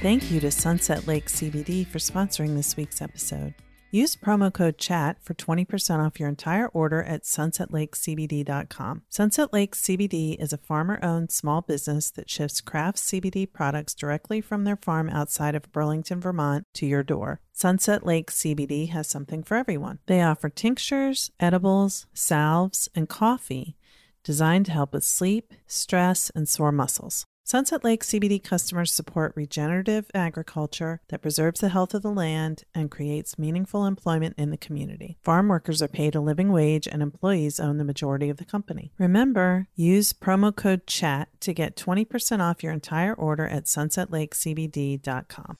Thank you to Sunset Lake CBD for sponsoring this week's episode. Use promo code CHAT for 20% off your entire order at sunsetlakecbd.com. Sunset Lake CBD is a farmer owned small business that ships craft CBD products directly from their farm outside of Burlington, Vermont to your door. Sunset Lake CBD has something for everyone. They offer tinctures, edibles, salves, and coffee designed to help with sleep, stress, and sore muscles. Sunset Lake CBD customers support regenerative agriculture that preserves the health of the land and creates meaningful employment in the community. Farm workers are paid a living wage and employees own the majority of the company. Remember, use promo code CHAT to get 20% off your entire order at sunsetlakecbd.com.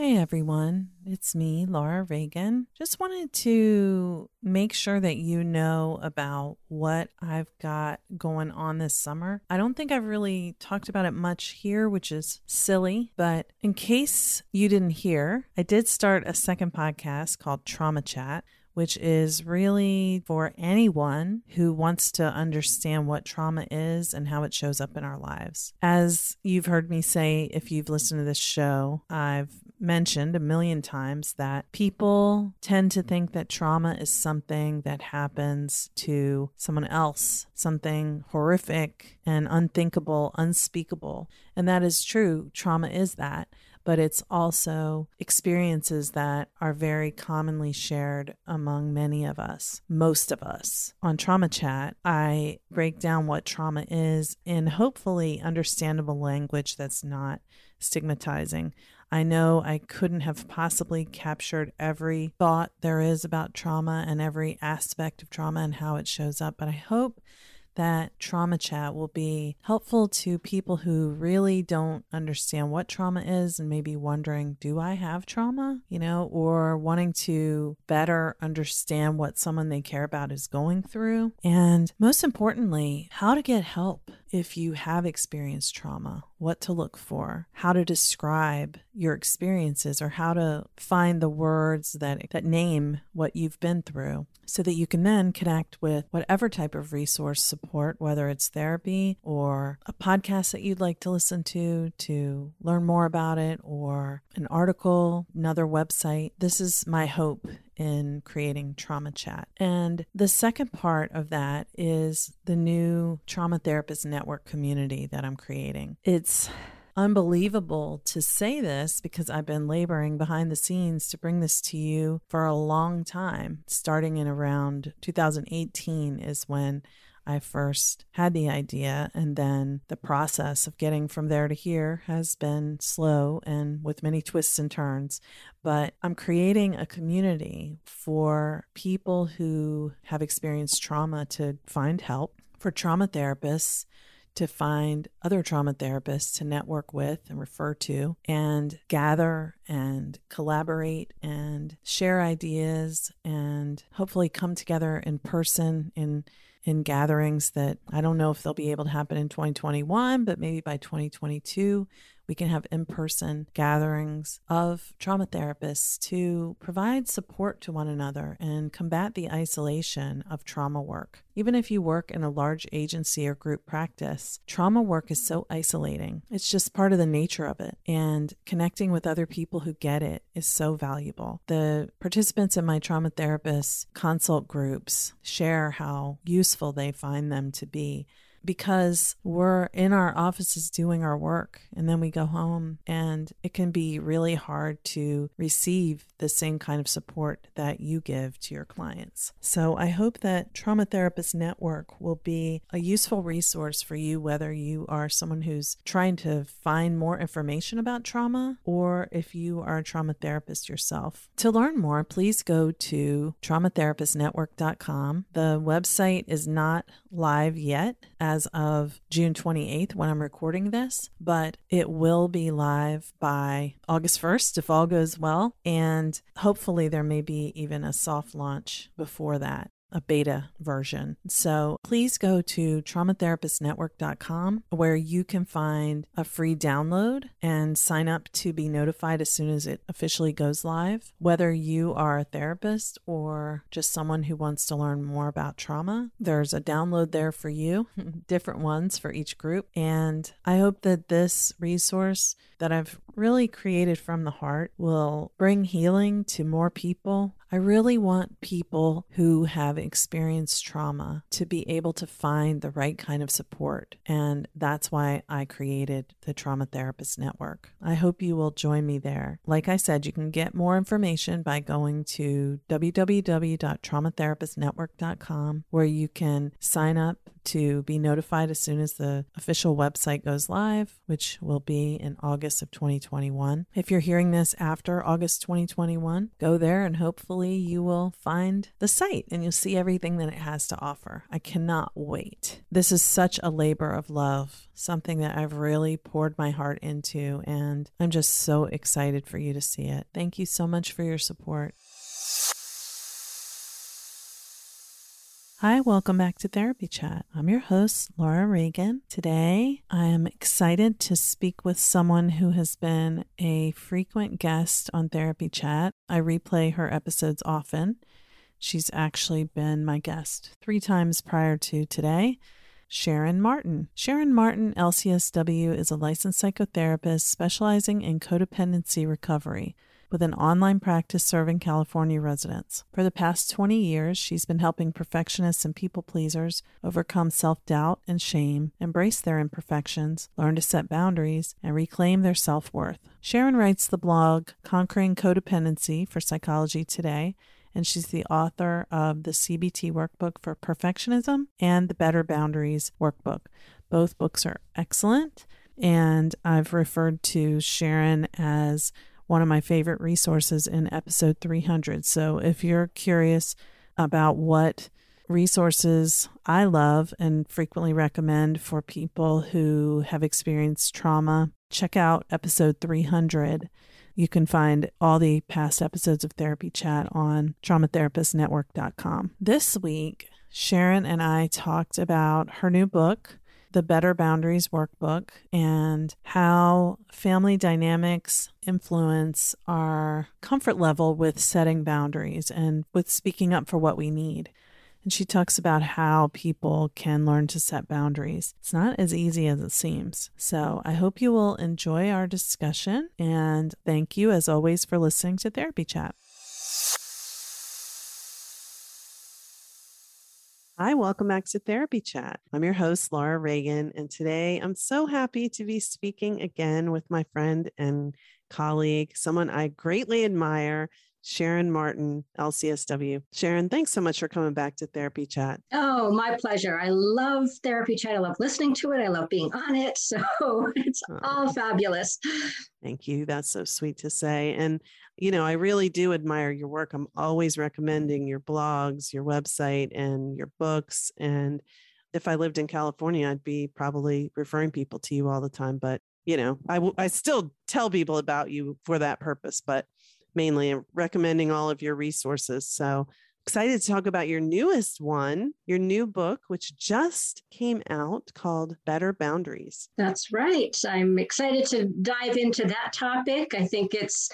Hey everyone, it's me, Laura Reagan. Just wanted to make sure that you know about what I've got going on this summer. I don't think I've really talked about it much here, which is silly, but in case you didn't hear, I did start a second podcast called Trauma Chat which is really for anyone who wants to understand what trauma is and how it shows up in our lives. As you've heard me say, if you've listened to this show, I've mentioned a million times that people tend to think that trauma is something that happens to someone else, something horrific and unthinkable, unspeakable. And that is true. Trauma is that but it's also experiences that are very commonly shared among many of us, most of us. On Trauma Chat, I break down what trauma is in hopefully understandable language that's not stigmatizing. I know I couldn't have possibly captured every thought there is about trauma and every aspect of trauma and how it shows up, but I hope that trauma chat will be helpful to people who really don't understand what trauma is and maybe wondering, do I have trauma? You know, or wanting to better understand what someone they care about is going through. And most importantly, how to get help if you have experienced trauma, what to look for, how to describe your experiences, or how to find the words that, that name what you've been through so that you can then connect with whatever type of resource support, whether it's therapy or a podcast that you'd like to listen to to learn more about it, or an article, another website. This is my hope in creating Trauma Chat. And the second part of that is the new Trauma Therapist Network community that I'm creating. It's unbelievable to say this because I've been laboring behind the scenes to bring this to you for a long time. Starting in around 2018 is when I first had the idea, and then the process of getting from there to here has been slow and with many twists and turns. But I'm creating a community for people who have experienced trauma to find help, for trauma therapists to find other trauma therapists to network with and refer to and gather and collaborate and share ideas and hopefully come together in person in in gatherings that I don't know if they'll be able to happen in 2021, but maybe by 2022 we can have in person gatherings of trauma therapists to provide support to one another and combat the isolation of trauma work. Even if you work in a large agency or group practice, trauma work is so isolating. It's just part of the nature of it. And connecting with other people who get it is so valuable. The participants in my trauma therapist consult groups share how useful they find them to be because we're in our offices doing our work and then we go home and it can be really hard to receive the same kind of support that you give to your clients. So I hope that Trauma Therapist Network will be a useful resource for you whether you are someone who's trying to find more information about trauma or if you are a trauma therapist yourself. To learn more, please go to traumatherapistnetwork.com. The website is not live yet as of June 28th when I'm recording this, but it will be live by August 1st if all goes well. And hopefully, there may be even a soft launch before that a beta version. So please go to traumatherapistnetwork.com where you can find a free download and sign up to be notified as soon as it officially goes live. Whether you are a therapist or just someone who wants to learn more about trauma, there's a download there for you, different ones for each group. And I hope that this resource that I've really created from the heart will bring healing to more people. I really want people who have experienced trauma to be able to find the right kind of support. And that's why I created the Trauma Therapist Network. I hope you will join me there. Like I said, you can get more information by going to www.traumatherapistnetwork.com, where you can sign up to be notified as soon as the official website goes live, which will be in August of 2021. If you're hearing this after August 2021, go there and hopefully you will find the site and you'll see everything that it has to offer. I cannot wait. This is such a labor of love, something that I've really poured my heart into, and I'm just so excited for you to see it. Thank you so much for your support. Hi, welcome back to Therapy Chat. I'm your host, Laura Reagan. Today, I am excited to speak with someone who has been a frequent guest on Therapy Chat. I replay her episodes often. She's actually been my guest three times prior to today. Sharon Martin. Sharon Martin, LCSW, is a licensed psychotherapist specializing in codependency recovery with an online practice serving California residents. For the past 20 years, she's been helping perfectionists and people pleasers overcome self doubt and shame, embrace their imperfections, learn to set boundaries, and reclaim their self worth. Sharon writes the blog Conquering Codependency for Psychology Today and she's the author of the CBT Workbook for Perfectionism and the Better Boundaries Workbook. Both books are excellent, and I've referred to Sharon as one of my favorite resources in episode 300. So if you're curious about what resources I love and frequently recommend for people who have experienced trauma, check out episode 300. You can find all the past episodes of Therapy Chat on traumatherapistnetwork.com. This week, Sharon and I talked about her new book, the Better Boundaries Workbook and how family dynamics influence our comfort level with setting boundaries and with speaking up for what we need. And she talks about how people can learn to set boundaries. It's not as easy as it seems. So I hope you will enjoy our discussion. And thank you, as always, for listening to Therapy Chat. Hi, welcome back to Therapy Chat. I'm your host, Laura Reagan, and today I'm so happy to be speaking again with my friend and colleague, someone I greatly admire, Sharon Martin, LCSW. Sharon, thanks so much for coming back to Therapy Chat. Oh, my pleasure. I love Therapy Chat. I love listening to it. I love being on it. So it's oh. all fabulous. Thank you. That's so sweet to say. And, you know, I really do admire your work. I'm always recommending your blogs, your website, and your books. And if I lived in California, I'd be probably referring people to you all the time. But, you know, I, w- I still tell people about you for that purpose, but mainly recommending all of your resources. So excited to talk about your newest one, your new book, which just came out called Better Boundaries. That's right. I'm excited to dive into that topic. I think it's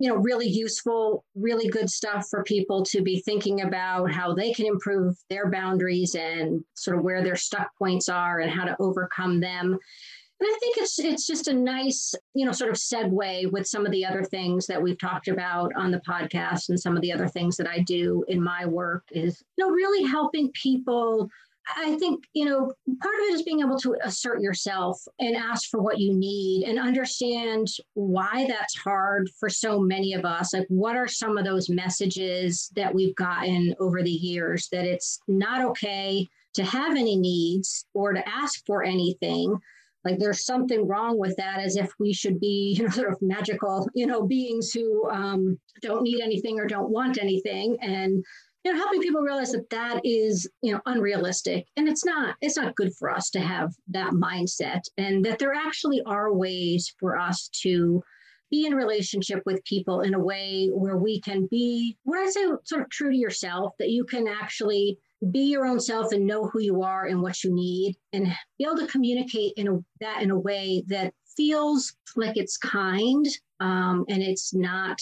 you know really useful really good stuff for people to be thinking about how they can improve their boundaries and sort of where their stuck points are and how to overcome them and I think it's it's just a nice, you know, sort of segue with some of the other things that we've talked about on the podcast and some of the other things that I do in my work is, you know, really helping people. I think, you know, part of it is being able to assert yourself and ask for what you need and understand why that's hard for so many of us. Like, what are some of those messages that we've gotten over the years that it's not okay to have any needs or to ask for anything? Like there's something wrong with that as if we should be you know sort of magical you know beings who um, don't need anything or don't want anything. And you know helping people realize that that is you know unrealistic. And it's not it's not good for us to have that mindset and that there actually are ways for us to be in relationship with people in a way where we can be what i say sort of true to yourself that you can actually be your own self and know who you are and what you need and be able to communicate in a, that in a way that feels like it's kind um, and it's not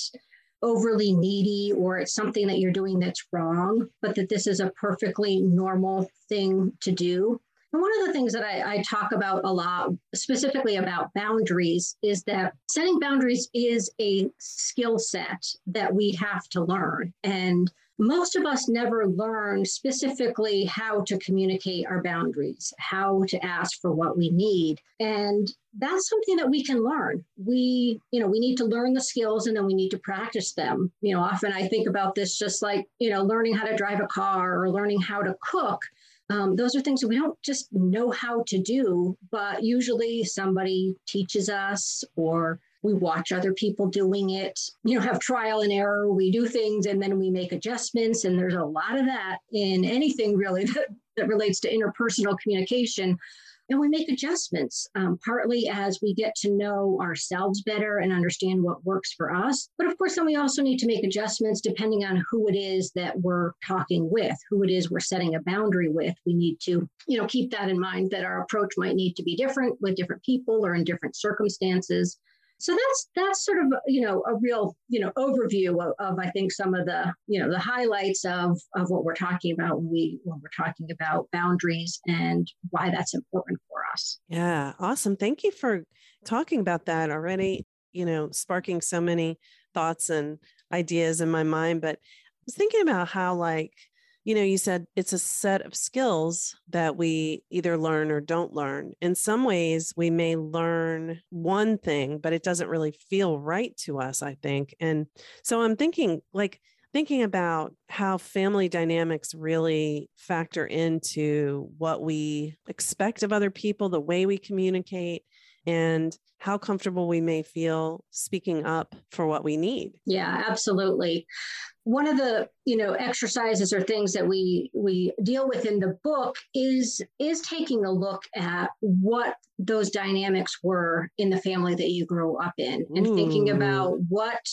overly needy or it's something that you're doing that's wrong, but that this is a perfectly normal thing to do. And one of the things that I, I, talk about a lot, specifically about boundaries, is that setting boundaries is a skill set that we have to learn. And most of us never learn specifically how to communicate our boundaries, how to ask for what we need. And that's something that we can learn. We, you know, we need to learn the skills and then we need to practice them. You know, often I think about this just like, you know, learning how to drive a car or learning how to cook. Um, those are things that we don't just know how to do, but usually somebody teaches us or we watch other people doing it, you know, have trial and error. We do things and then we make adjustments. And there's a lot of that in anything really that, that relates to interpersonal communication. And we make adjustments, um, partly as we get to know ourselves better and understand what works for us. But of course, then we also need to make adjustments depending on who it is that we're talking with, who it is we're setting a boundary with. We need to, you know, keep that in mind that our approach might need to be different with different people or in different circumstances. So that's that's sort of you know a real you know overview of, of, I think some of the you know the highlights of of what we're talking about when we when we're talking about boundaries and why that's important for us. Yeah, awesome. Thank you for talking about that already. You know, sparking so many thoughts and ideas in my mind. But I was thinking about how like you know, you said it's a set of skills that we either learn or don't learn. In some ways, we may learn one thing, but it doesn't really feel right to us, I think. And so I'm thinking, like, thinking about how family dynamics really factor into what we expect of other people, the way we communicate, and how comfortable we may feel speaking up for what we need. Yeah, absolutely. One of the, you know, exercises or things that we we deal with in the book is is taking a look at what those dynamics were in the family that you grew up in and Ooh. thinking mm. about what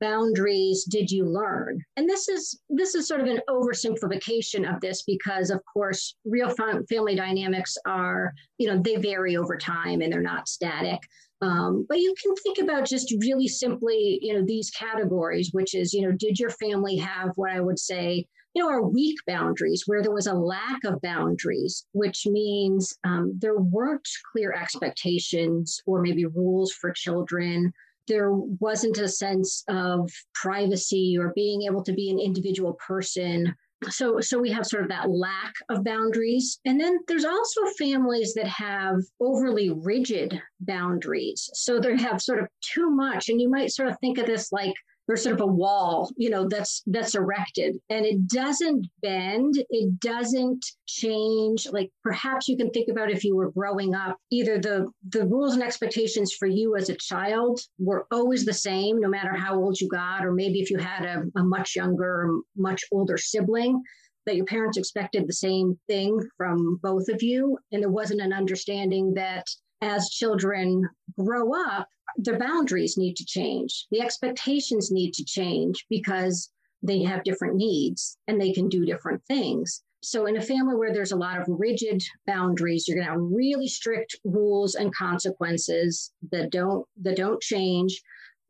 boundaries did you learn and this is this is sort of an oversimplification of this because of course real family dynamics are you know they vary over time and they're not static um, but you can think about just really simply you know these categories which is you know did your family have what i would say you know, are weak boundaries where there was a lack of boundaries, which means um, there weren't clear expectations or maybe rules for children. There wasn't a sense of privacy or being able to be an individual person so so we have sort of that lack of boundaries. And then there's also families that have overly rigid boundaries. So they have sort of too much. And you might sort of think of this like there's sort of a wall, you know, that's that's erected and it doesn't bend, it doesn't change. Like perhaps you can think about if you were growing up, either the the rules and expectations for you as a child were always the same, no matter how old you got, or maybe if you had a, a much younger, much older sibling, that your parents expected the same thing from both of you. And there wasn't an understanding that as children grow up, their boundaries need to change, the expectations need to change because they have different needs and they can do different things. So, in a family where there's a lot of rigid boundaries, you're going to have really strict rules and consequences that don't that don't change.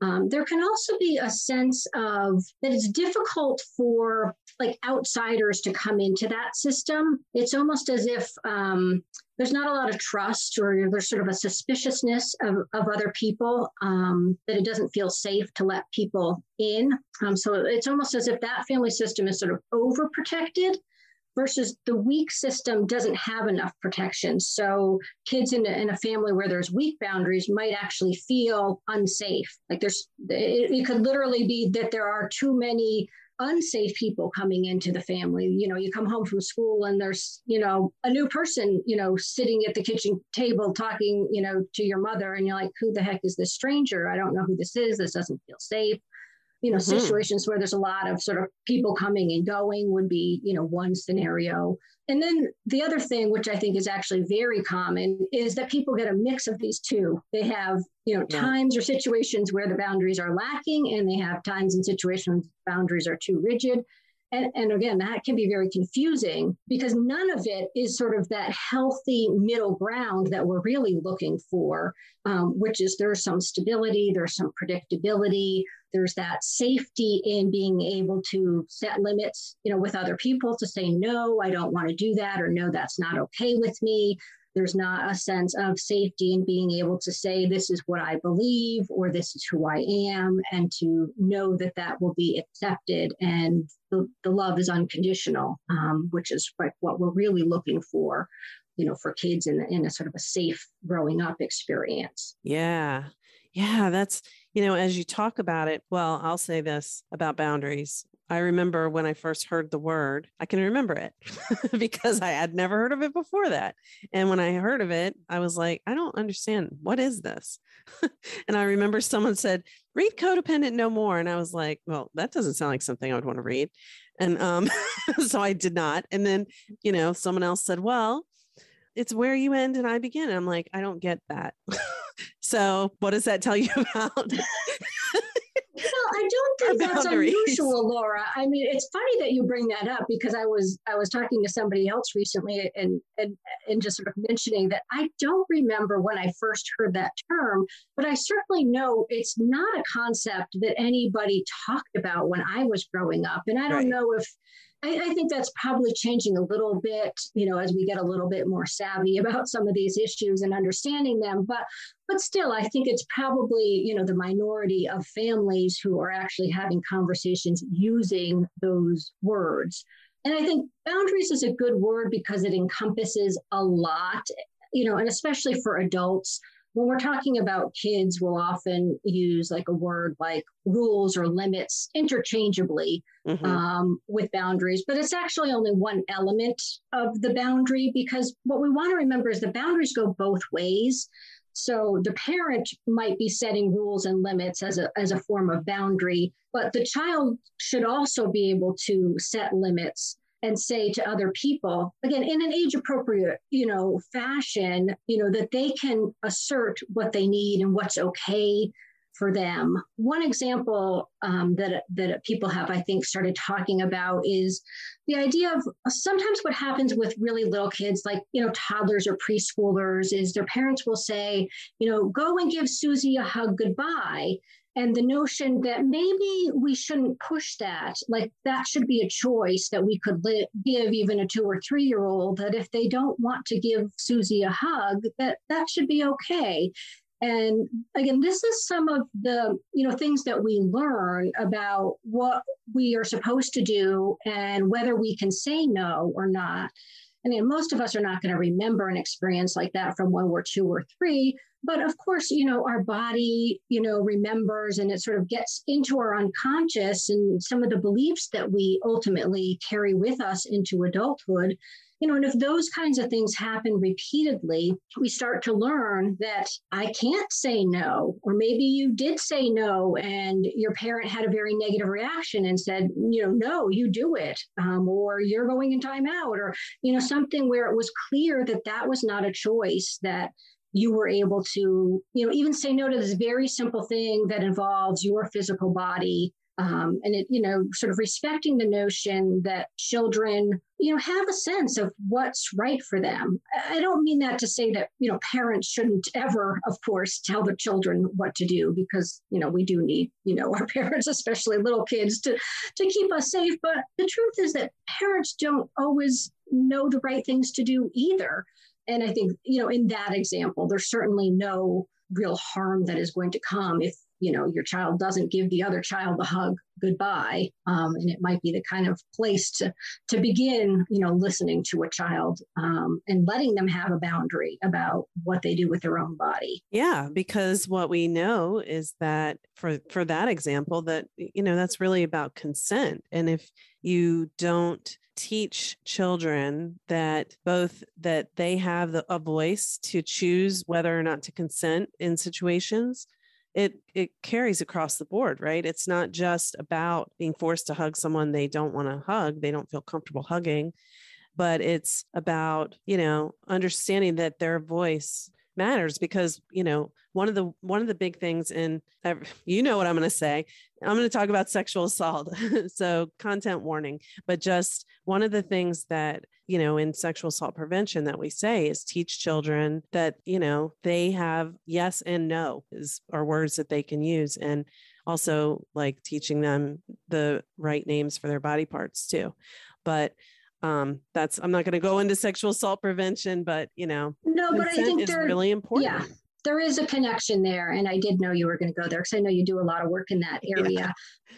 Um, there can also be a sense of that it's difficult for like outsiders to come into that system. It's almost as if um, there's not a lot of trust or there's sort of a suspiciousness of, of other people um, that it doesn't feel safe to let people in. Um, so it's almost as if that family system is sort of overprotected versus the weak system doesn't have enough protection. So kids in a, in a family where there's weak boundaries might actually feel unsafe. Like there's, it, it could literally be that there are too many unsafe people coming into the family. You know, you come home from school and there's, you know, a new person, you know, sitting at the kitchen table talking, you know, to your mother, and you're like, who the heck is this stranger? I don't know who this is. This doesn't feel safe you know mm-hmm. situations where there's a lot of sort of people coming and going would be you know one scenario and then the other thing which i think is actually very common is that people get a mix of these two they have you know yeah. times or situations where the boundaries are lacking and they have times and situations boundaries are too rigid and, and, again, that can be very confusing because none of it is sort of that healthy middle ground that we're really looking for, um, which is there's some stability, there's some predictability, there's that safety in being able to set limits, you know, with other people to say, no, I don't want to do that, or no, that's not okay with me. There's not a sense of safety in being able to say, this is what I believe, or this is who I am, and to know that that will be accepted and the, the love is unconditional, um, which is like what we're really looking for you know for kids in, in a sort of a safe growing up experience yeah yeah that's you know, as you talk about it, well, I'll say this about boundaries. I remember when I first heard the word, I can remember it because I had never heard of it before that. And when I heard of it, I was like, I don't understand. What is this? and I remember someone said, read Codependent No More. And I was like, well, that doesn't sound like something I would want to read. And um, so I did not. And then, you know, someone else said, well, it's where you end and I begin. And I'm like, I don't get that. So, what does that tell you about? Well, I don't think that's unusual, Laura. I mean, it's funny that you bring that up because I was I was talking to somebody else recently and and and just sort of mentioning that I don't remember when I first heard that term, but I certainly know it's not a concept that anybody talked about when I was growing up, and I don't right. know if I, I, think that's probably changing a little bit, you know, as we get a little bit more savvy about some of these issues and understanding them. But but still, I think it's probably, you know, the minority of families who are actually having conversations using those words. And I think boundaries is a good word because it encompasses a lot, you know, and especially for adults when we're talking about kids, we'll often use like a word like rules or limits interchangeably mm-hmm. um, with boundaries, but it's actually only one element of the boundary because what we want to remember is the boundaries go both ways. So the parent might be setting rules and limits as a, as a form of boundary, but the child should also be able to set limits and say to other people again in an age appropriate you know fashion you know that they can assert what they need and what's okay for them. One example um, that that people have i think started talking about is the idea of sometimes what happens with really little kids like you know toddlers or preschoolers is their parents will say you know go and give susie a hug goodbye. And the notion that maybe we shouldn't push that like that should be a choice that we could li- give even a two or three year old that if they don't want to give susie a hug that that should be okay and again this is some of the you know things that we learn about what we are supposed to do and whether we can say no or not I mean, most of us are not going to remember an experience like that from when we're two or three. But of course, you know, our body, you know, remembers and it sort of gets into our unconscious and some of the beliefs that we ultimately carry with us into adulthood. You know, and if those kinds of things happen repeatedly, we start to learn that I can't say no, or maybe you did say no and your parent had a very negative reaction and said, you know, no, you do it, um, or you're going in timeout, or, you know, something where it was clear that that was not a choice that you were able to, you know, even say no to this very simple thing that involves your physical body. Um, and it, you know, sort of respecting the notion that children, you know, have a sense of what's right for them. I don't mean that to say that, you know, parents shouldn't ever, of course, tell their children what to do because, you know, we do need, you know, our parents, especially little kids, to to keep us safe. But the truth is that parents don't always know the right things to do either. And I think, you know, in that example, there's certainly no real harm that is going to come if, you know, your child doesn't give the other child a hug goodbye. Um, and it might be the kind of place to, to begin, you know, listening to a child um, and letting them have a boundary about what they do with their own body. Yeah, because what we know is that for, for that example, that, you know, that's really about consent. And if you don't teach children that both that they have the, a voice to choose whether or not to consent in situations it it carries across the board right? It's not just about being forced to hug someone they don't want to hug they don't feel comfortable hugging but it's about you know understanding that their voice matters because you know one of the one of the big things in you know what i'm going to say. I'm going to talk about sexual assault. So content warning. But just one of the things that you know in sexual assault prevention that we say is teach children that you know they have yes and no is are words that they can use. And also like teaching them the right names for their body parts too. But um that's i'm not going to go into sexual assault prevention but you know no but i think it's really important. yeah there is a connection there and i did know you were going to go there because i know you do a lot of work in that area. Yeah.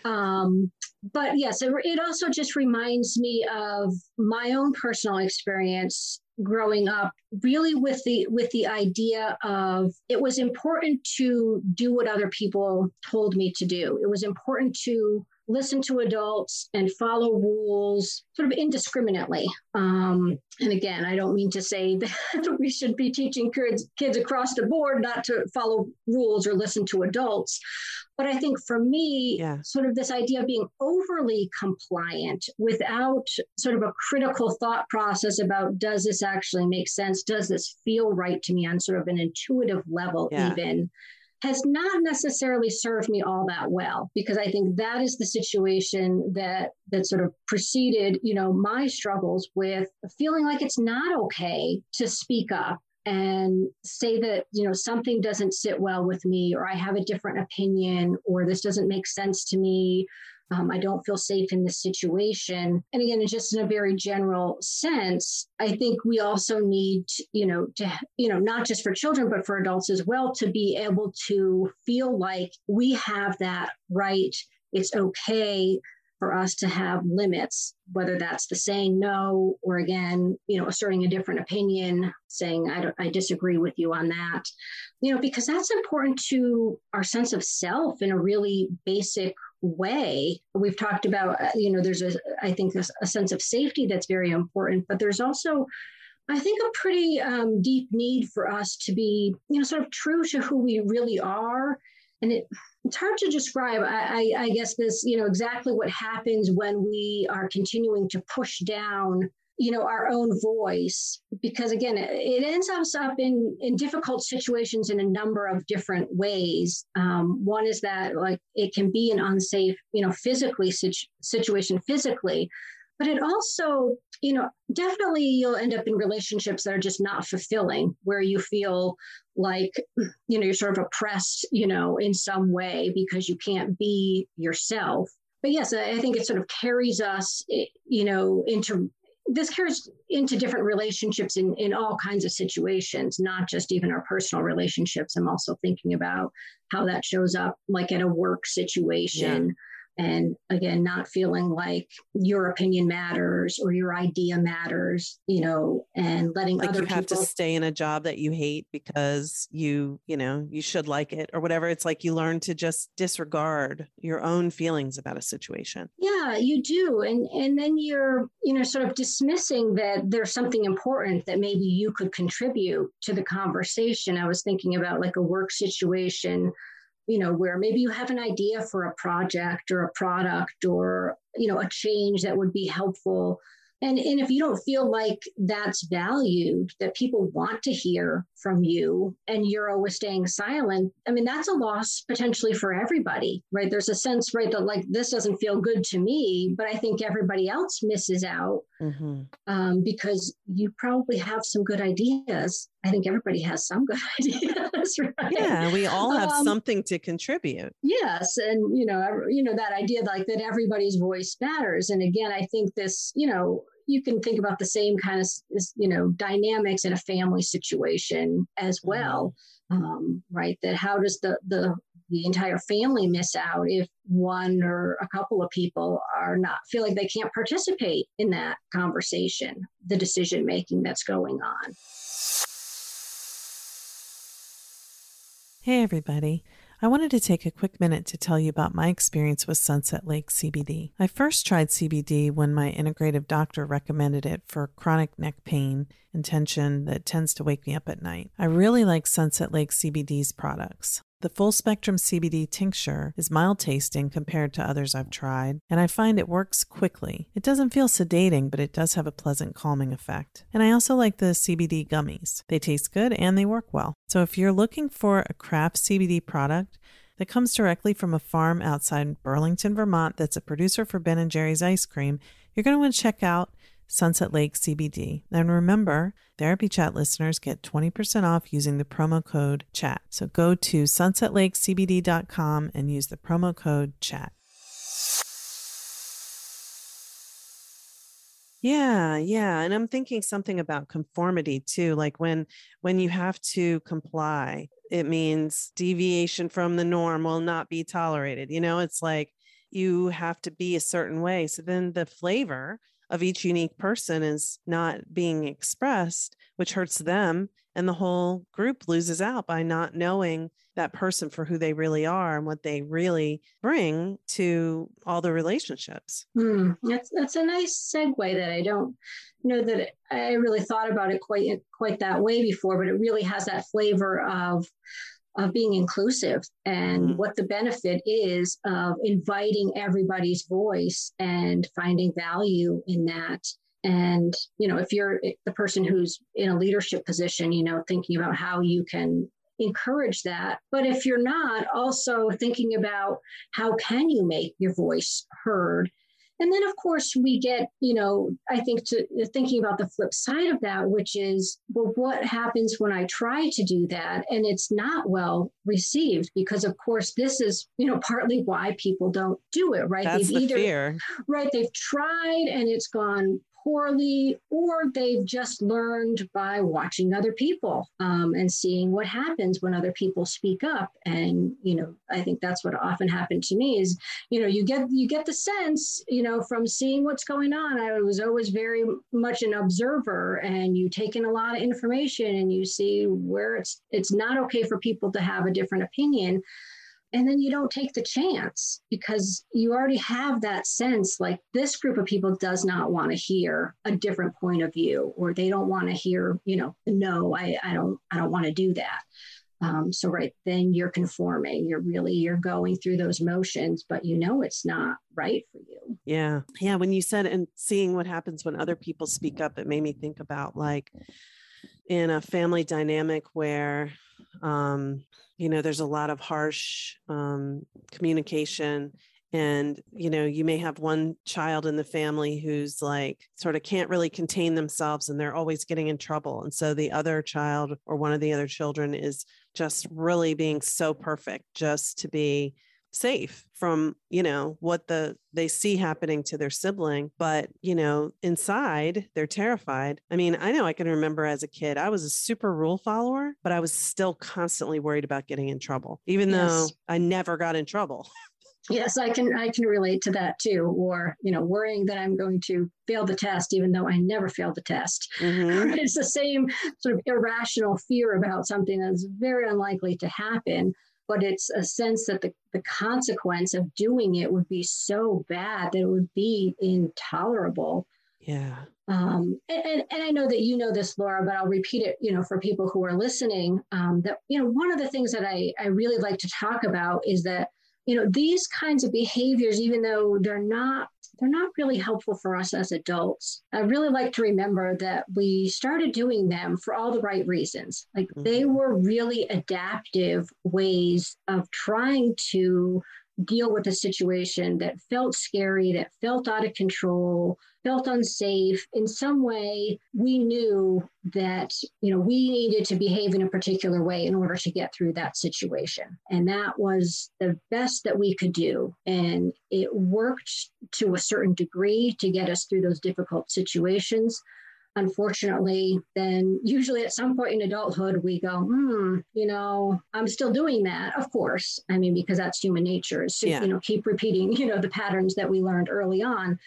um but yes it, it also just reminds me of my own personal experience growing up really with the with the idea of it was important to do what other people told me to do. It was important to listen to adults and follow rules sort of indiscriminately. Um, and again, I don't mean to say that we should be teaching kids, kids across the board not to follow rules or listen to adults. But I think for me, yeah. sort of this idea of being overly compliant without sort of a critical thought process about does this actually make sense? Does this feel right to me on sort of an intuitive level, yeah. even? Has not necessarily served me all that well because I think that is the situation that that sort of preceded, you know, my struggles with feeling like it's not okay to speak up and say that you know something doesn't sit well with me or i have a different opinion or this doesn't make sense to me um, I don't feel safe in this situation. And again, just in a very general sense, I think we also need, you know, to, you know, not just for children, but for adults as well, to be able to feel like we have that right. It's okay for us to have limits, whether that's the saying no or again, you know, asserting a different opinion, saying I, I disagree with you on that, you know, because that's important to our sense of self in a really basic way we've talked about uh, you know there's a i think a, a sense of safety that's very important but there's also i think a pretty um, deep need for us to be you know sort of true to who we really are. And it it's hard to describe. I, I, I guess this you know exactly what happens when we are continuing to push down you know our own voice because again it, ends us up in in difficult situations in a number of different ways. Um, one is that like it can be an unsafe you know physically situ- situation physically but it also you know definitely you'll end up in relationships that are just not fulfilling where you feel like you know you're sort of oppressed you know in some way because you can't be yourself. But yes i think it sort of carries us you know into this carries into different relationships in, in all kinds of situations, not just even our personal relationships. I'm also thinking about how that shows up, like at a work situation. And again not feeling like your opinion matters or your idea matters you know and letting like other you have people to stay in a job that you hate because you you know you should like it or whatever. It's like you learn to just disregard your own feelings about a situation. Yeah you do. And and then you're you know sort of dismissing that there's something important that maybe you could contribute to the conversation. I was thinking about like a work situation you know where maybe you have an idea for a project or a product or you know a change that would be helpful. And and if you don't feel like that's valued that people want to hear from you and you're always staying silent i mean that's a loss potentially for everybody right? There's a sense right that like this doesn't feel good to me but i think everybody else misses out mm-hmm. um, because you probably have some good ideas i think everybody has some good ideas right? Yeah we all have um, something to contribute. Yes and you know you know that idea like that everybody's voice matters and again i think this you know you can think about the same kind of you know dynamics in a family situation as mm-hmm. well um, right? That how does the the the entire family miss out if one or a couple of people are not feel like they can't participate in that conversation the decision making that's going on hey everybody I wanted to take a quick minute to tell you about my experience with Sunset Lake CBD. I first tried CBD when my integrative doctor recommended it for chronic neck pain and tension that tends to wake me up at night. I really like Sunset Lake CBD's products. The full spectrum CBD tincture is mild tasting compared to others I've tried, and I find it works quickly. It doesn't feel sedating, but it does have a pleasant calming effect. And I also like the CBD gummies. They taste good and they work well. So if you're looking for a craft CBD product, that comes directly from a farm outside Burlington, Vermont that's a producer for Ben and Jerry's ice cream, you're going to want to check out Sunset Lake CBD. And remember, Therapy Chat listeners get 20% off using the promo code CHAT. So go to sunsetlakecbd.com and use the promo code CHAT. Yeah, yeah, and I'm thinking something about conformity too, like when when you have to comply, it means deviation from the norm will not be tolerated. You know, it's like you have to be a certain way. So then the flavor of each unique person is not being expressed, which hurts them. And the whole group loses out by not knowing that person for who they really are and what they really bring to all the relationships. Hmm. That's that's a nice segue that I don't know that it, I really thought about it quite quite that way before, but it really has that flavor of of being inclusive and mm-hmm. what the benefit is of inviting everybody's voice and finding value in that and you know if you're the person who's in a leadership position you know thinking about how you can encourage that but if you're not also thinking about how can you make your voice heard and then, of course, we get, you know, I think to uh, thinking about the flip side of that, which is, well, what happens when I try to do that and it's not well received? Because, of course, this is, you know, partly why people don't do it, right? That's they've the either, fear. Right. They've tried and it's gone poorly, or they've just learned by watching other people um, and seeing what happens when other people speak up. And you know, I think that's what often happened to me is, you know, you get you get the sense, you know, from seeing what's going on. I was always very much an observer, and you take in a lot of information, and you see where it's it's not okay for people to have a different opinion and then you don't take the chance because you already have that sense like this group of people does not want to hear a different point of view or they don't want to hear you know no i, I don't i don't want to do that. Um, so right then you're conforming you're really you're going through those motions but you know it's not right for you. Yeah yeah when you said and seeing what happens when other people speak up it made me think about like in a family dynamic where um, you know there's a lot of harsh um, communication and you know you may have one child in the family who's like sort of can't really contain themselves and they're always getting in trouble. And so the other child or one of the other children is just really being so perfect just to be safe from you know what the they see happening to their sibling but you know inside they're terrified i mean i know i can remember as a kid i was a super rule follower but i was still constantly worried about getting in trouble even yes. though i never got in trouble Yes, I can I can relate to that too. Or, you know, worrying that I'm going to fail the test even though I never failed the test. Mm-hmm. it's the same sort of irrational fear about something that's very unlikely to happen, but it's a sense that the, the consequence of doing it would be so bad that it would be intolerable. Yeah. Um, and, and, and, I know that you know this, Laura, but I'll repeat it, you know, for people who are listening, um, that, you know, one of the things that I, I really like to talk about is that you know these kinds of behaviors even though they're not they're not really helpful for us as adults i really like to remember that we started doing them for all the right reasons like mm-hmm. they were really adaptive ways of trying to deal with a situation that felt scary that felt out of control felt unsafe in some way we knew that you know we needed to behave in a particular way in order to get through that situation and that was the best that we could do and it worked to a certain degree to get us through those difficult situations unfortunately, then usually at some point in adulthood, we go, hmm, you know, I'm still doing that. Of course. I mean, because that's human nature is to, yeah. you know, keep repeating, you know, the patterns that we learned early on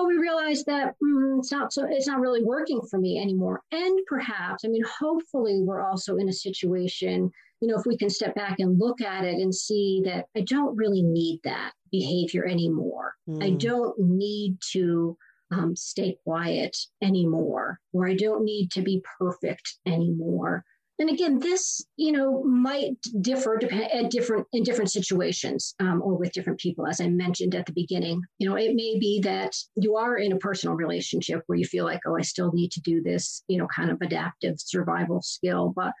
but we realized that mm, it's not so it's not really working for me anymore. And perhaps i mean hopefully we're also in a situation you know if we can step back and look at it and see that i don't really need that behavior anymore. Mm. i don't need to um, stay quiet anymore or i don't need to be perfect anymore and again, this you know might differ at different in different situations um, or with different people, as I mentioned at the beginning. You know, it may be that you are in a personal relationship where you feel like, oh, I still need to do this, you know, kind of adaptive survival skill, but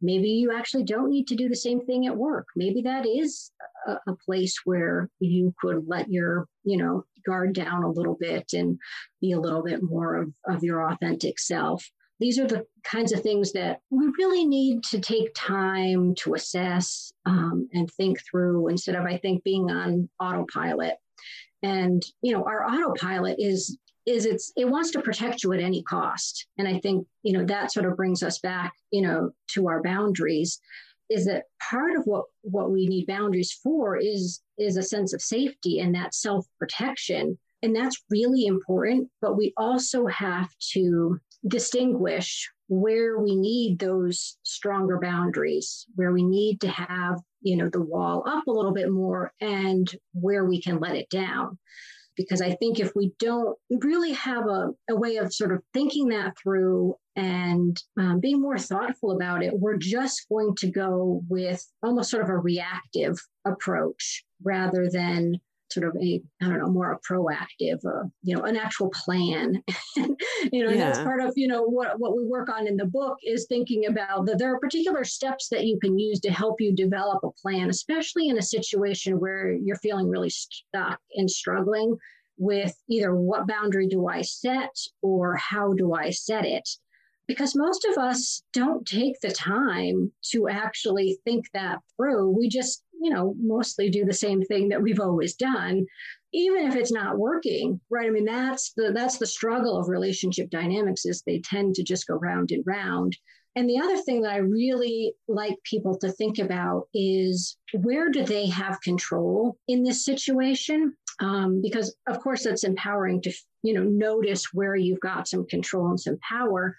maybe you actually don't need to do the same thing at work. Maybe that is a, a place where you could let your you know guard down a little bit and be a little bit more of, of your authentic self these are the kinds of things that we really need to take time to assess um, and think through instead of, I think, being on autopilot. And you know, our autopilot is is it's it wants to protect you at any cost. And I think you know that sort of brings us back, you know, to our boundaries. Is that part of what what we need boundaries for? Is is a sense of safety and that self protection. And that's really important. But we also have to distinguish where we need those stronger boundaries, where we need to have, you know, the wall up a little bit more and where we can let it down. Because I think if we don't really have a, a way of sort of thinking that through and um, being more thoughtful about it, we're just going to go with almost sort of a reactive approach rather than sort of a I don't know more a proactive, uh, you know, an actual plan. you know, yeah. that's part of you know what what we work on in the book is thinking about that there are particular steps that you can use to help you develop a plan, especially in a situation where you're feeling really stuck and struggling with either what boundary do I set or how do I set it because most of us don't take the time to actually think that through. We just you know, mostly do the same thing that we've always done, even if it's not working, right? I mean, that's the that's the struggle of relationship dynamics is they tend to just go round and round. And the other thing that I really like people to think about is where do they have control in this situation? Um, because of course that's empowering to you know notice where you've got some control and some power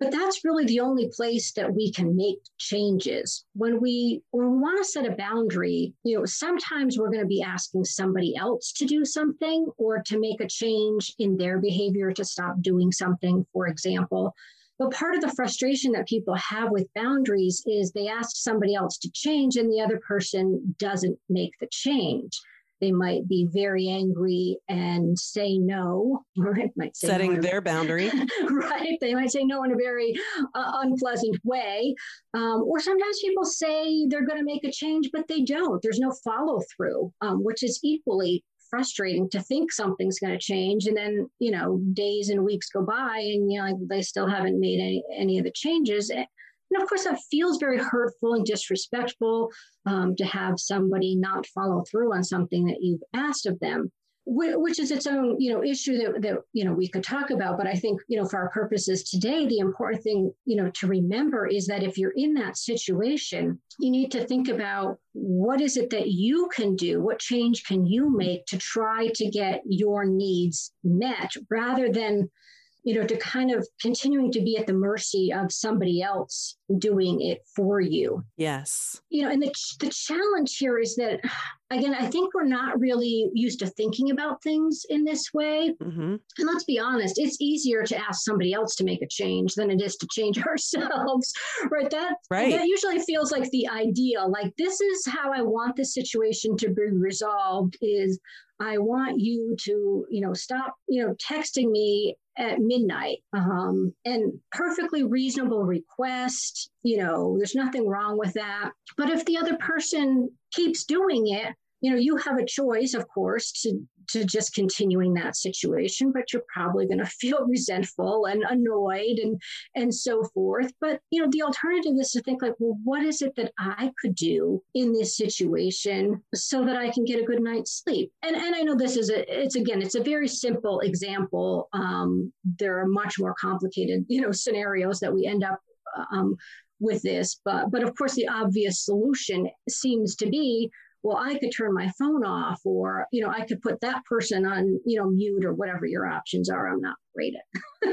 but that's really the only place that we can make changes. When we when we want to set a boundary you know sometimes we're going to be asking somebody else to do something or to make a change in their behavior to stop doing something for example. But part of the frustration that people have with boundaries is they ask somebody else to change and the other person doesn't make the change they might be very angry and say no, right? Might say Setting no their boundary. right. They might say no in a very uh, unpleasant way. Um, or sometimes people say they're going to make a change, but they don't. There's no follow through, um, which is equally frustrating to think something's going to change and then you know days and weeks go by and you know like they still haven't made any, any of the changes and of course, that feels very hurtful and disrespectful um, to have somebody not follow through on something that you've asked of them. which is its own you know issue that, that you know we could talk about but i think you know for our purposes today the important thing you know to remember is that if you're in that situation you need to think about what is it that you can do what change can you make to try to get your needs met rather than you know, to kind of continuing to be at the mercy of somebody else doing it for you. Yes. You know, and the, the challenge here is that, again, I think we're not really used to thinking about things in this way. Mm-hmm. And let's be honest, it's easier to ask somebody else to make a change than it is to change ourselves, right? That, right. that usually feels like the ideal. Like, this is how I want this situation to be resolved is I want you to, you know, stop, you know, texting me at midnight. Um, and perfectly reasonable request. You know, there's nothing wrong with that. But if the other person keeps doing it, you know, you have a choice, of course, to to just continuing that situation, but you're probably going to feel resentful and annoyed and and so forth. But you know, the alternative is to think like, well, what is it that I could do in this situation so that I can get a good night's sleep? And and I know this is a it's again it's a very simple example. Um, there are much more complicated you know scenarios that we end up um, with this, but but of course the obvious solution seems to be well i could turn my phone off or you know i could put that person on you know mute or whatever your options are. I'm not great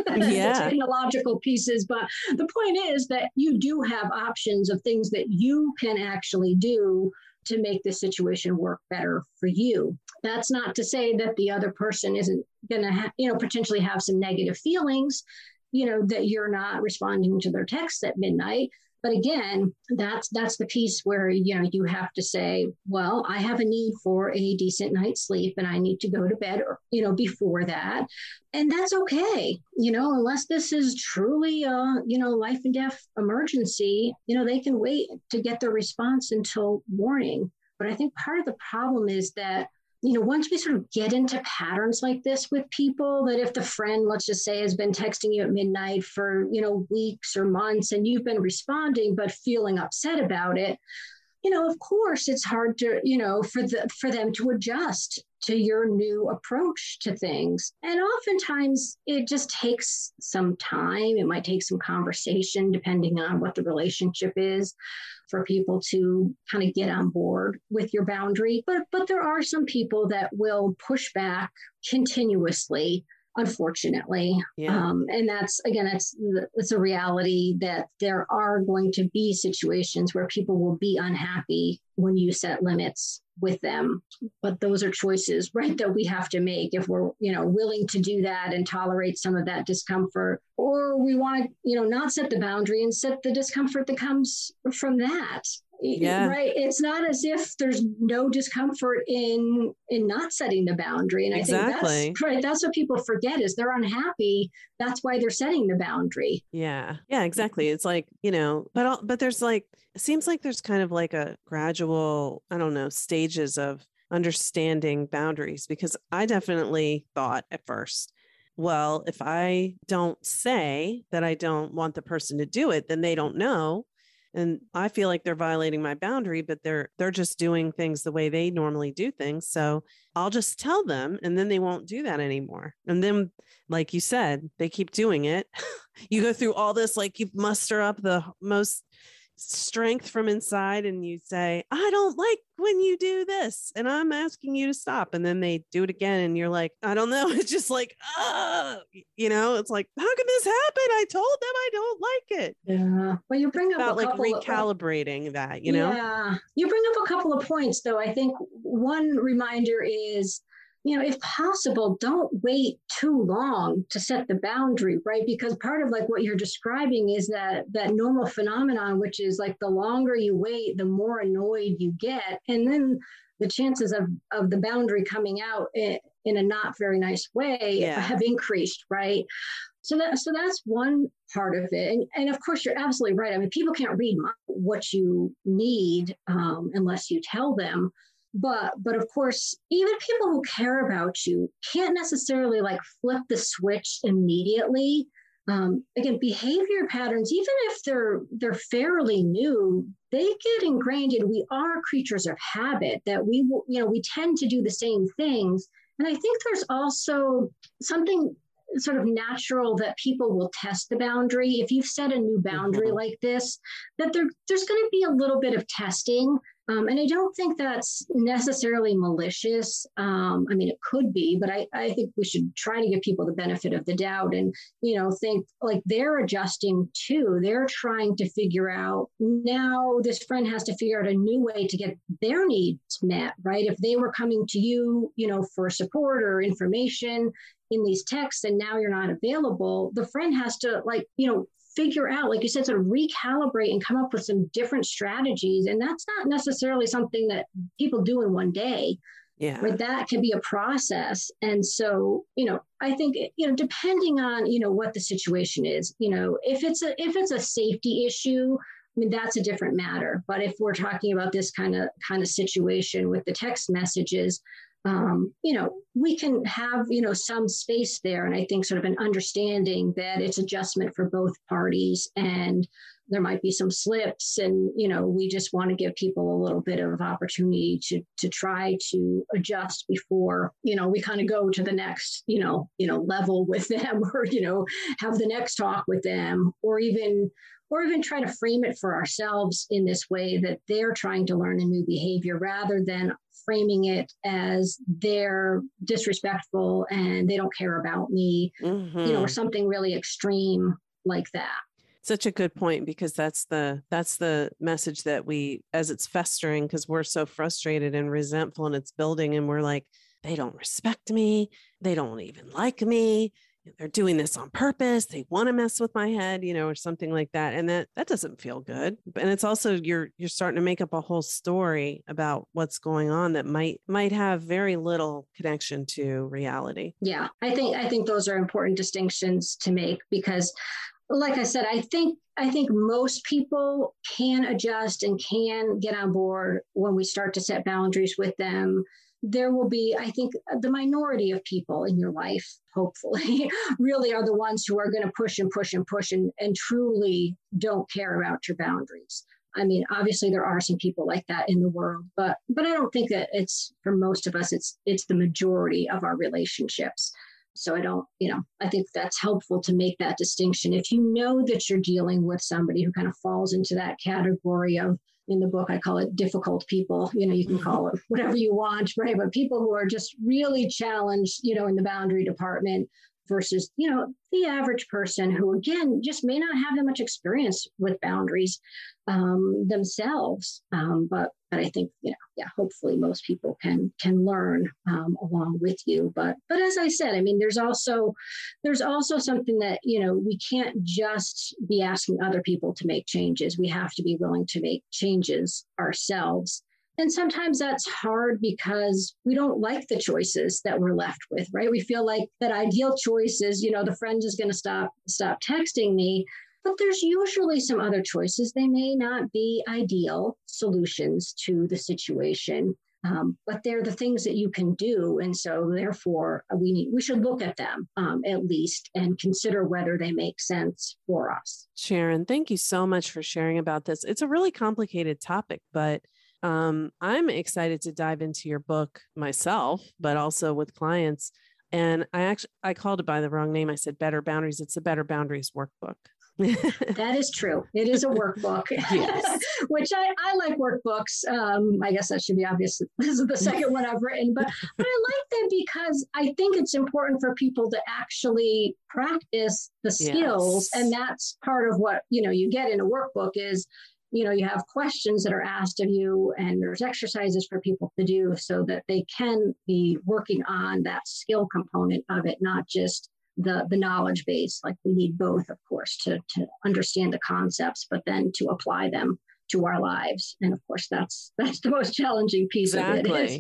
at yeah. technological pieces but the point is that you do have options of things that you can actually do to make the situation work better for you. That's not to say that the other person isn't going to ha- you know potentially have some negative feelings you know that you're not responding to their texts at midnight but again, that's that's the piece where you know you have to say, well, I have a need for a decent night's sleep and I need to go to bed you know before that. And that's okay. You know, unless this is truly a, you know, life and death emergency, you know, they can wait to get their response until morning. But I think part of the problem is that you know, once we sort of get into patterns like this with people, that if the friend, let's just say, has been texting you at midnight for, you know, weeks or months and you've been responding but feeling upset about it, you know, of course it's hard to, you know, for the for them to adjust to your new approach to things. And oftentimes it just takes some time. It might take some conversation depending on what the relationship is for people to kind of get on board with your boundary. But but there are some people that will push back continuously unfortunately. Yeah. Um, and that's again, it's it's a reality that there are going to be situations where people will be unhappy when you set limits with them. But those are choices, right, that we have to make if we're, you know, willing to do that and tolerate some of that discomfort, or we want to, you know, not set the boundary and set the discomfort that comes from that yeah. right it's not as if there's no discomfort in in not setting the boundary and exactly. i think that's right that's what people forget is they're unhappy that's why they're setting the boundary yeah yeah exactly it's like you know but all, but there's like it seems like there's kind of like a gradual i don't know stages of understanding boundaries because i definitely thought at first well, if I don't say that I don't want the person to do it, then they don't know and i feel like they're violating my boundary but they're they're just doing things the way they normally do things so i'll just tell them and then they won't do that anymore. And then like you said they keep doing it. You go through all this like you muster up the most strength from inside and you say, I don't like when you do this and I'm asking you to stop. And then they do it again and you're like, I don't know. It's just like, ah, you know, it's like, how can this happen? I told them I don't like it. Yeah. Well, you bring it's up about like recalibrating of, that, you know? Yeah. You bring up a couple of points though. I think one reminder is you know, if possible, don't wait too long to set the boundary, right? Because part of like what you're describing is that that normal phenomenon, which is like the longer you wait, the more annoyed you get, and then the chances of of the boundary coming out in, in a not very nice way yeah. have increased, right? So that so that's one part of it, and and of course you're absolutely right. I mean, people can't read what you need um, unless you tell them but but of course even people who care about you can't necessarily like flip the switch immediately um, again behavior patterns even if they're they're fairly new they get ingrained in we are creatures of habit that we you know we tend to do the same things And I think there's also something sort of natural that people will test the boundary. If you've set a new boundary mm-hmm. like this, that there, there's going to be a little bit of testing um, and I don't think that's necessarily malicious. Um, I mean, it could be, but I, I think we should try to give people the benefit of the doubt and, you know, think like they're adjusting too. They're trying to figure out now this friend has to figure out a new way to get their needs met, right? If they were coming to you, you know, for support or information in these texts and now you're not available, the friend has to like, you know, figure out, like you said, sort of recalibrate and come up with some different strategies. And that's not necessarily something that people do in one day. Yeah. But that can be a process. And so, you know, I think, you know, depending on, you know, what the situation is, you know, if it's a if it's a safety issue, I mean, that's a different matter. But if we're talking about this kind of kind of situation with the text messages, um, you know, we can have, you know, some space there. And I think sort of an understanding that it's adjustment for both parties and there might be some slips and, you know, we just want to give people a little bit of opportunity to, to try to adjust before, you know, we kind of go to the next, you know, you know, level with them or, you know, have the next talk with them or even, or even try to frame it for ourselves in this way that they're trying to learn a new behavior rather than framing it as they're disrespectful and they don't care about me, mm-hmm. you know, or mm-hmm. something really extreme like that such a good point because that's the that's the message that we as it's festering because we're so frustrated and resentful and it's building and we're like they don't respect me they don't even like me they're doing this on purpose they want to mess with my head you know or something like that and that that doesn't feel good and it's also you're you're starting to make up a whole story about what's going on that might might have very little connection to reality. Yeah i think i think those are important distinctions to make because like i said i think i think most people can adjust and can get on board when we start to set boundaries with them there will be, I think, the minority of people in your life, hopefully, really are the ones who are going to push and push and push and, and truly don't care about your boundaries. I mean, obviously there are some people like that in the world, but but I don't think that it's for most of us. It's it's the majority of our relationships. So I don't, you know, I think that's helpful to make that distinction. If you know that you're dealing with somebody who kind of falls into that category of in the book i call it difficult people you know you can mm-hmm. call it whatever you want right? But people who are just really challenged you know in the boundary department versus you know the average person who again just may not have that much experience with boundaries um, themselves. Um, but but i think you know yeah hopefully most people can can learn um, along with you. But but as i said i mean there's also there's also something that you know we can't just be asking other people to make changes. We have to be willing to make changes ourselves and sometimes that's hard because we don't like the choices that we're left with, right? We feel like that ideal choice is, you know, the friend is going to stop stop texting me, but there's usually some other choices. They may not be ideal solutions to the situation, um, but they're the things that you can do, and so therefore we need we should look at them um, at least and consider whether they make sense for us. Sharon, thank you so much for sharing about this. It's a really complicated topic, but um, I'm excited to dive into your book myself, but also with clients. And I actually I called it by the wrong name. I said Better Boundaries. It's a Better Boundaries workbook. that is true. It is a workbook, which I, I like workbooks. Um, I guess that should be obvious. This is the second one I've written, but, but I like them because I think it's important for people to actually practice the skills. Yes. And that's part of what, you know, you get in a workbook is you know you have questions that are asked of you and there's exercises for people to do so that they can be working on that skill component of it not just the the knowledge base. Like we need both of course to to understand the concepts but then to apply them to our lives. And of course that's that's the most challenging piece exactly. of it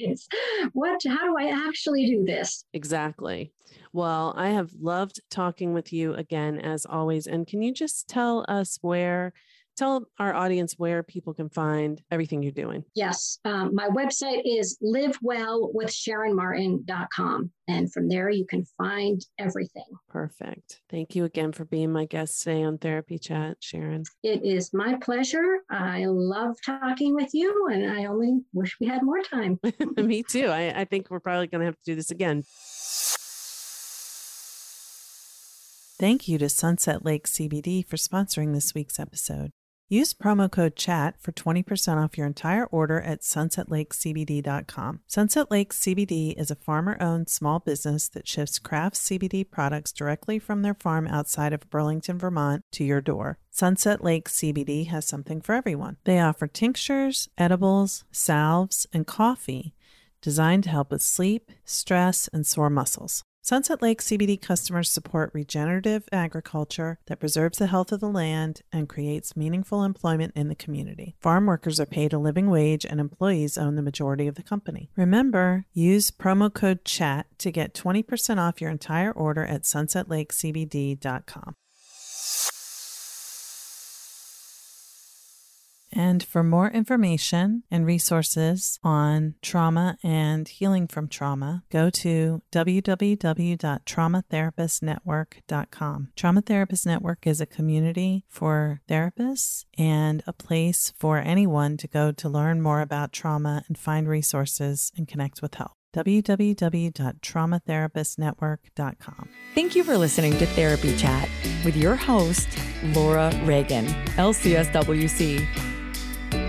is, is. What how do i actually do this? Exactly. Well i have loved talking with you again as always. And can you just tell us where tell our audience where people can find everything you're doing. Yes. Um, my website is livewellwithsharonmartin.com. And from there, you can find everything. Perfect. Thank you again for being my guest today on Therapy Chat, Sharon. It is my pleasure. I love talking with you, and I only wish we had more time. Me too. I, I think we're probably going to have to do this again. Thank you to Sunset Lake CBD for sponsoring this week's episode. Use promo code CHAT for 20% off your entire order at sunsetlakecbd.com. Sunset Lake CBD is a farmer owned small business that ships craft CBD products directly from their farm outside of Burlington, Vermont to your door. Sunset Lake CBD has something for everyone. They offer tinctures, edibles, salves, and coffee designed to help with sleep, stress, and sore muscles. Sunset Lake CBD customers support regenerative agriculture that preserves the health of the land and creates meaningful employment in the community. Farm workers are paid a living wage and employees own the majority of the company. Remember, use promo code CHAT to get 20% off your entire order at sunsetlakecbd.com. And for more information and resources on trauma and healing from trauma, go to www.traumatherapistnetwork.com. Trauma Therapist Network is a community for therapists and a place for anyone to go to learn more about trauma and find resources and connect with help www.traumatherapistnetwork.com. Thank you for listening to Therapy Chat with your host, Laura Reagan, LCSWC.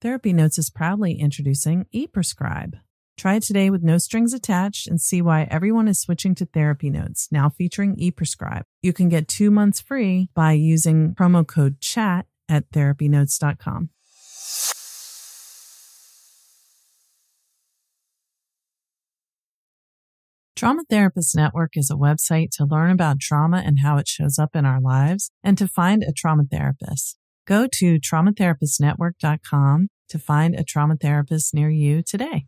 Therapy Notes is proudly introducing ePrescribe. Try it today with no strings attached and see why everyone is switching to Therapy Notes, now featuring ePrescribe. You can get two months free by using promo code CHAT at therapynotes.com. Trauma Therapist Network is a website to learn about trauma and how it shows up in our lives and to find a trauma therapist. Go to traumatherapistnetwork.com to find a trauma therapist near you today.